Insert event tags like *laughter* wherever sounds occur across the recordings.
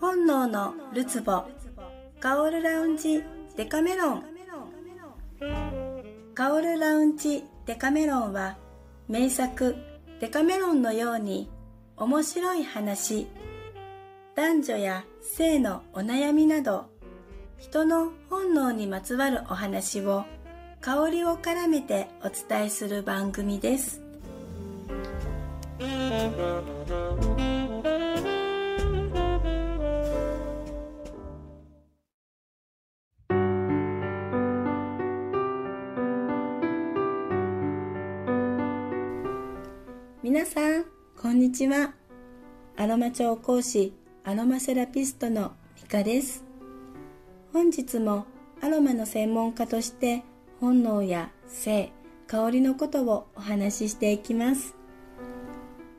本能のるつぼカオルラウンジデカメロン。カオルラウンジデカメロンは名作デカメロンのように面白い話。男女や性のお悩みなど人の本能にまつわるお話を香りを絡めてお伝えする番組です。皆さんこんにちは。アロマ調講師アロマセラピストのミカです。本日もアロマの専門家として本能や性香りのことをお話ししていきます。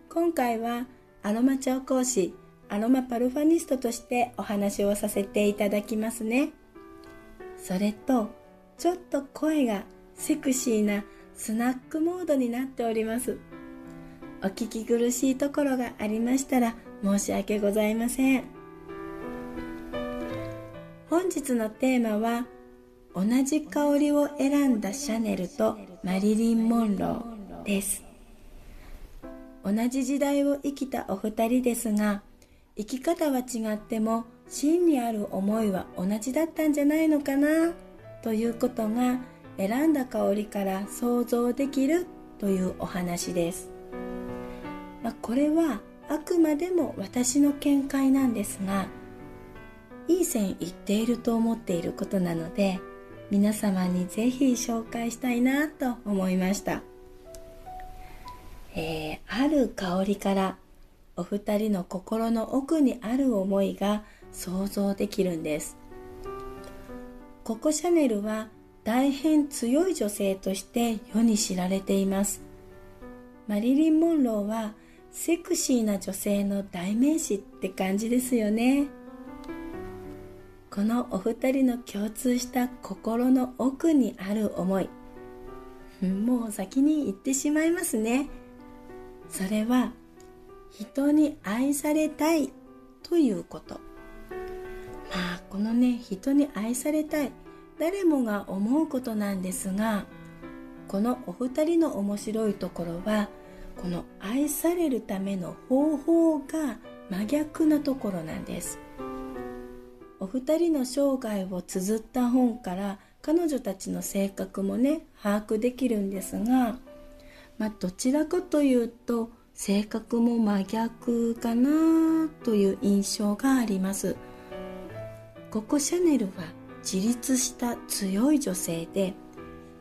今回はアロマ調講師アロマパルファニストとしてお話をさせていただきますね。それとちょっと声がセクシーなスナックモードになっております。お聞き苦しいところがありましたら申し訳ございません。本日のテーマは同じ香りを選んだシャネルとマリリン・モンローです。同じ時代を生きたお二人ですが生き方は違っても真にある思いは同じだったんじゃないのかなということが選んだ香りから想像できるというお話です。まあ、これはあくまでも私の見解なんですがいい線いっていると思っていることなので皆様にぜひ紹介したいなと思いました、えー、ある香りからお二人の心の奥にある思いが想像できるんです。ココ・シャネルは大変強い女性として世に知られています。マリリン・モンローはセクシーな女性の代名詞って感じですよね。このお二人の共通した心の奥にある思い。もう先に言ってしまいますね。それは人に愛されたいということ。まあこのね人に愛されたい。誰もが思うことなんですがこのお二人の面白いところはこの愛されるための方法が真逆なところなんです。お二人の生涯を綴った本から彼女たちの性格もね把握できるんですが、まあ、どちらかというと性格も真逆かなという印象があります。ココ・シャネルは自立した強い女性で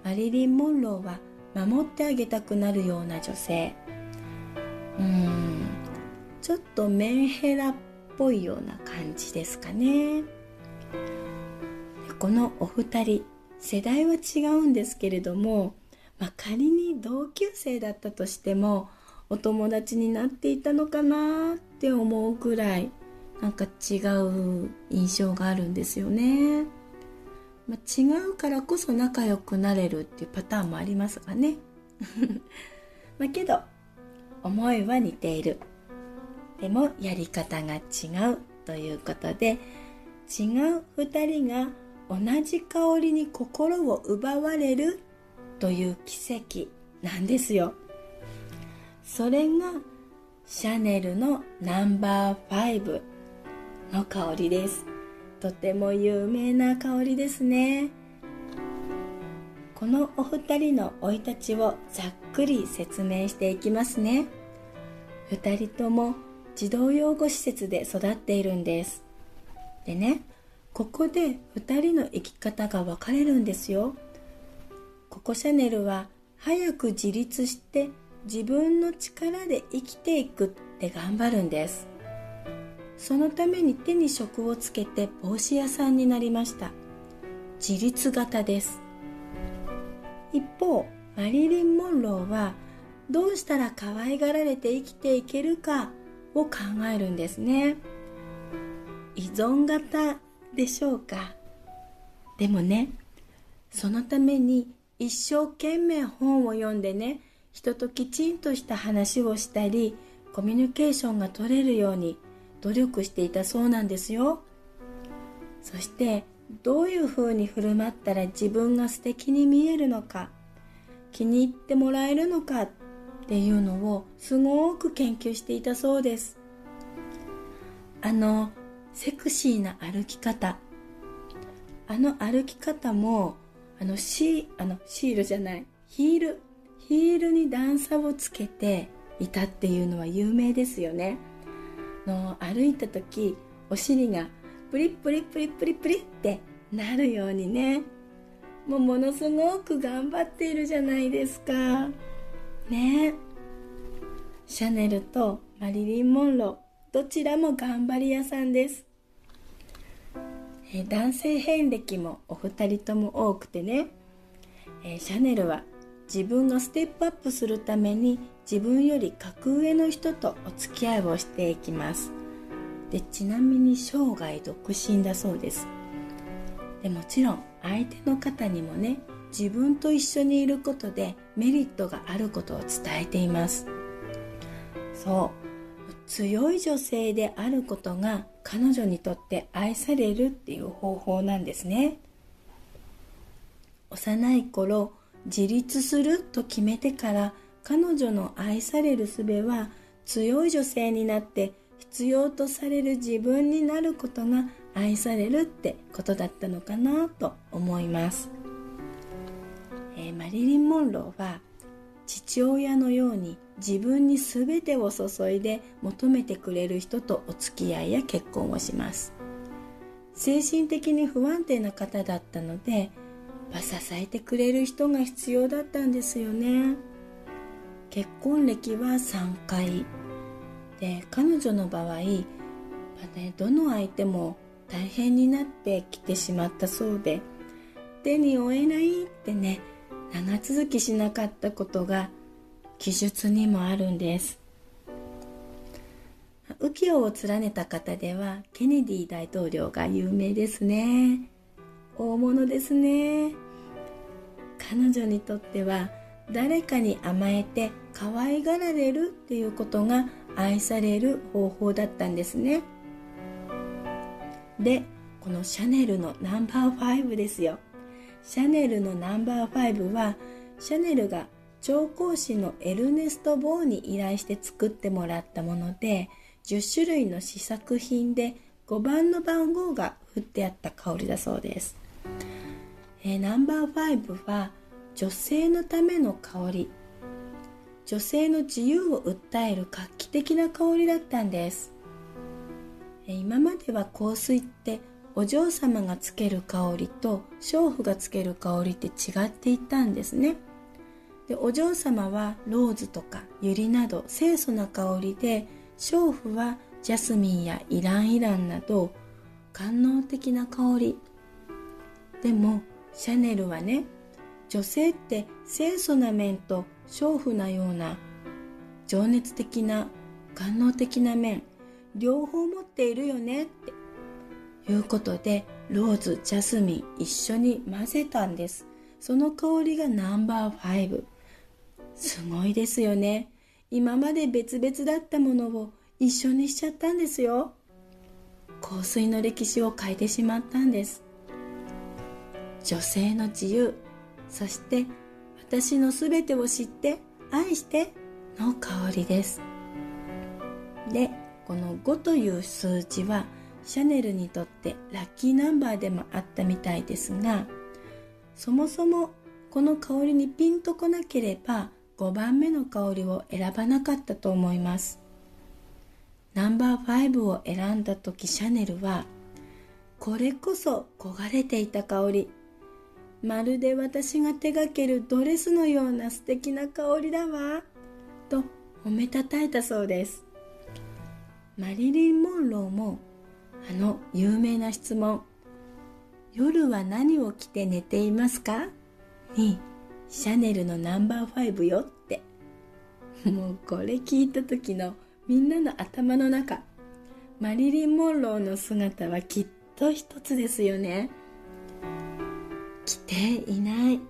マリリン・モンローは守ってあげたくなるような女性。うん。ちょっとメンヘラっぽいような感じですかね。このお二人世代は違うんですけれども、まあ、仮に同級生だったとしてもお友達になっていたのかなって思うぐらいなんか違う印象があるんですよね。まあ、違うからこそ仲良くなれるっていうパターンもありますがね。*laughs* まあけど、思いは似ている。でもやり方が違うということで、違う二人が同じ香りに心を奪われるという奇跡なんですよ。それがシャネルのナンバー5の香りです。とても有名な香りですね。このお二人の生い立ちをざっくり説明していきますね。二人とも児童養護施設で育っているんです。でねここで二人の生き方が分かれるんですよ。ココ・シャネルは早く自立して自分の力で生きていくって頑張るんです。そのために手に職をつけて帽子屋さんになりました。自立型です。一方マリリン・モンローはどうしたら可愛がられて生きていけるかを考えるんですね。依存型でしょうか？でもねそのために一生懸命本を読んでね人ときちんとした話をしたりコミュニケーションが取れるように努力していたそうなんですよ。そしてどういうふうに振る舞ったら自分が素敵に見えるのか気に入ってもらえるのかっていうのをすごく研究していたそうです。あのセクシーな歩き方。あの歩き方もあのシあのシールじゃない。ヒールヒールに段差をつけていたっていうのは有名ですよね。の歩いた時お尻がプリプリプリプリプリってなるようにね。もうものすごく頑張っているじゃないですか。ね。シャネルとマリリン・モンローどちらも頑張り屋さんです。男性遍歴もお二人とも多くてね、えシャネルは自分がステップアップするために自分より格上の人とお付き合いをしていきます。でちなみに生涯独身だそうです。でもちろん相手の方にもね自分と一緒にいることでメリットがあることを伝えています。そう。強い女性であることが彼女にとって愛されるっていう方法なんですね。幼い頃自立すると決めてから彼女の愛される術は強い女性になって必要とされる自分になることが愛されるってことだったのかなと思います、えー、マリリン・モンローは父親のように自分に全てを注いで求めてくれる人とお付き合いや結婚をします。精神的に不安定な方だったので支えてくれる人が必要だったんですよね。結婚歴は3回。で彼女の場合、まあね、どの相手も大変になってきてしまったそうで。手に負えないってね長続きしなかったことが記述にもあるんです。右京を連ねた方ではケネディ大統領が有名ですね。大物ですね。彼女にとっては誰かに甘えて可愛がられるっていうことが愛される方法だったんですね。でこのシャネルのナンバー5ですよ。シャネルのナンバー5はシャネルが調香師のエルネスト・ボーに依頼して作ってもらったもので10種類の試作品で5番の番号が振ってあった香りだそうです、えー、ナンバー5は女性のための香り。女性の自由を訴える画期的な香りだったんです。え今までは香水ってお嬢様がつける香りと娼婦がつける香りって違っていたんですね。でお嬢様はローズとかユリなど清楚な香りで娼婦はジャスミンやイランイランなど官能的な香り。でもシャネルはね女性って清楚な面と娼婦なような情熱的な官能的な面両方持っているよねっていうことでローズジャスミン一緒に混ぜたんです。その香りがナンバー5すごいですよね。今まで別々だったものを一緒にしちゃったんですよ。香水の歴史を変えてしまったんです。女性の自由そして私のすべてを知って愛しての香りです。でこの5という数字はシャネルにとってラッキーナンバーでもあったみたいですがそもそもこの香りにピンとこなければ5番目の香りを選ばなかったと思います。ナンバー5を選んだ時シャネルはこれこそ焦がれていた香りまるで私が手掛けるドレスのような素敵な香りだわ。と褒めたたえたそうです。マリリン・モンローもあの有名な質問「夜は何を着て寝ていますか?」に「シャネルのナンバー5よ」って。*laughs* もうこれ聞いた時のみんなの頭の中。マリリン・モンローの姿はきっと一つですよね。着ていない。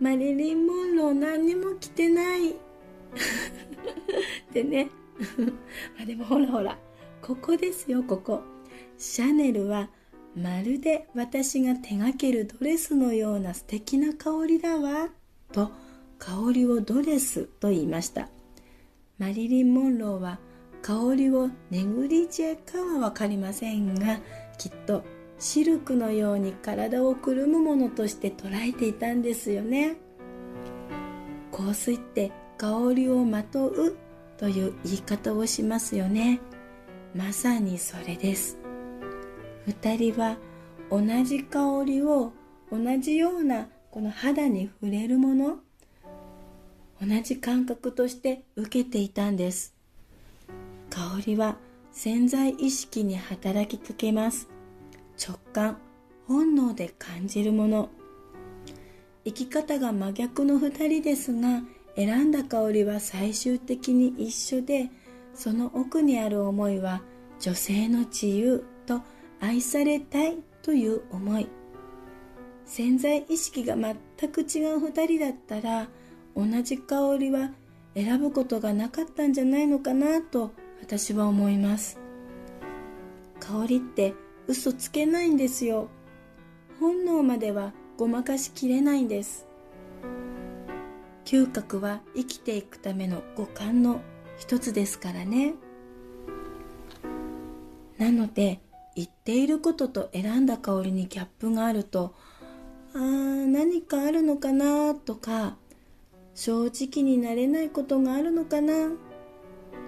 マリリン・モンロー何にも着てない。*laughs* でね。ま *laughs* あでもほらほら。ここですよここ。シャネルはまるで私が手がけるドレスのような素敵な香りだわ。と香りをドレスと言いました。マリリン・モンローは香りをネグリジェかは分かりませんがきっとシルクのように体をくるむものとして捉えていたんですよね。香水って香りをまとうという言い方をしますよね。まさにそれです。二人は同じ香りを同じようなこの肌に触れるもの同じ感覚として受けていたんです。香りは潜在意識に働きかけます。直感本能で感じるもの。生き方が真逆の2人ですが選んだ香りは最終的に一緒でその奥にある思いは女性の自由と愛されたいという思い。潜在意識が全く違う2人だったら同じ香りは選ぶことがなかったんじゃないのかなと私は思います。香りって嘘つけないんですよ。本能まではごまかしきれないんです。嗅覚は生きていくための五感の一つですからね。なので言っていることと選んだ香りにギャップがあるとあー何かあるのかなとか正直になれないことがあるのかなっ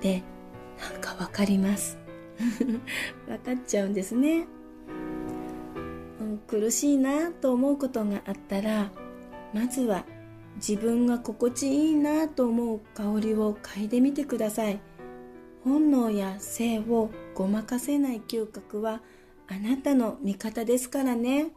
てなんかわかります。分かっちゃうんですね、うん、苦しいなと思うことがあったらまずは自分が心地いいなと思う香りを嗅いでみてください。本能や性をごまかせない嗅覚はあなたの味方ですからね。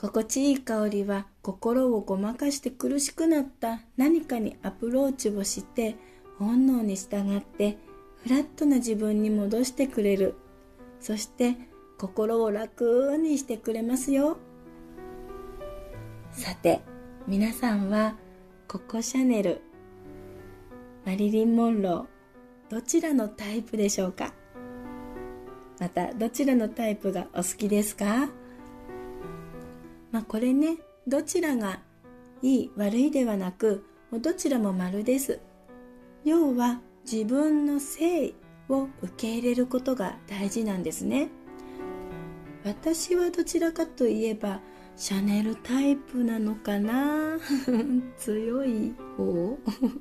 心地いい香りは心をごまかして苦しくなった何かにアプローチをして本能に従ってフラットな自分に戻してくれる。そして心を楽にしてくれますよ。さて皆さんはココ・シャネルマリリン・モンローどちらのタイプでしょうか？またどちらのタイプがお好きですか？まあこれねどちらがいい悪いではなくどちらも丸です。要は自分の性を受け入れることが大事なんですね。私はどちらかといえばシャネルタイプなのかな？*laughs* 強い方？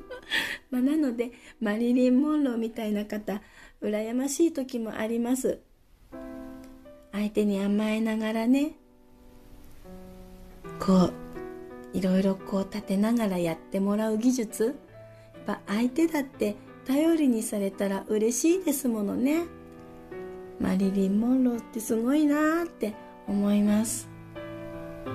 *laughs* まなのでマリリン・モンローみたいな方羨ましい時もあります。相手に甘えながらねこういろいろこう立てながらやってもらう技術。やっぱ相手だって頼りにされたら嬉しいですものね。マリリン・モンローってすごいなーって思います。は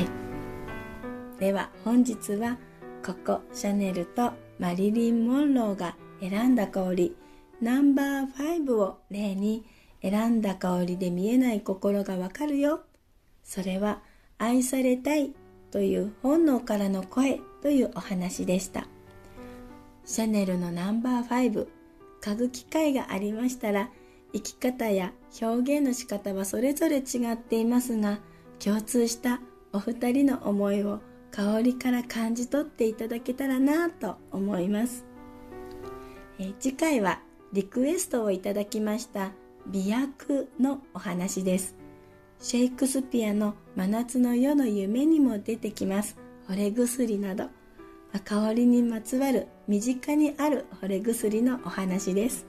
い。では本日はココ・シャネルとマリリン・モンローが選んだ香りナンバー5を例に選んだ香りで見えない心がわかるよ。それは愛されたいという本能からの声というお話でした。シャネルのナンバー5嗅ぐ機会がありましたら生き方や表現の仕方はそれぞれ違っていますが共通したお二人の思いを香りから感じ取っていただけたらなと思います、え次回はリクエストをいただきました美薬のお話です。シェイクスピアの真夏の夜の夢にも出てきます。惚れ薬など香りにまつわる身近にある惚れ薬のお話です。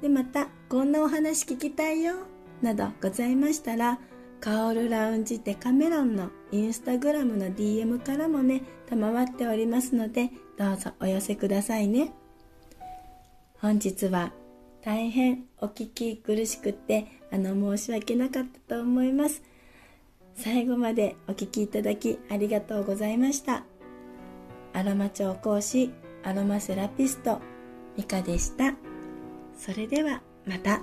でまたこんなお話聞きたいよ。などございましたらカオルラウンジデカメロンのインスタグラムの DM からもね賜っておりますのでどうぞお寄せくださいね。本日は大変お聞き苦しくてあの申し訳なかったと思います。最後までお聞きいただきありがとうございました。アロマ調講師アロマセラピストミカでしたそれではまた。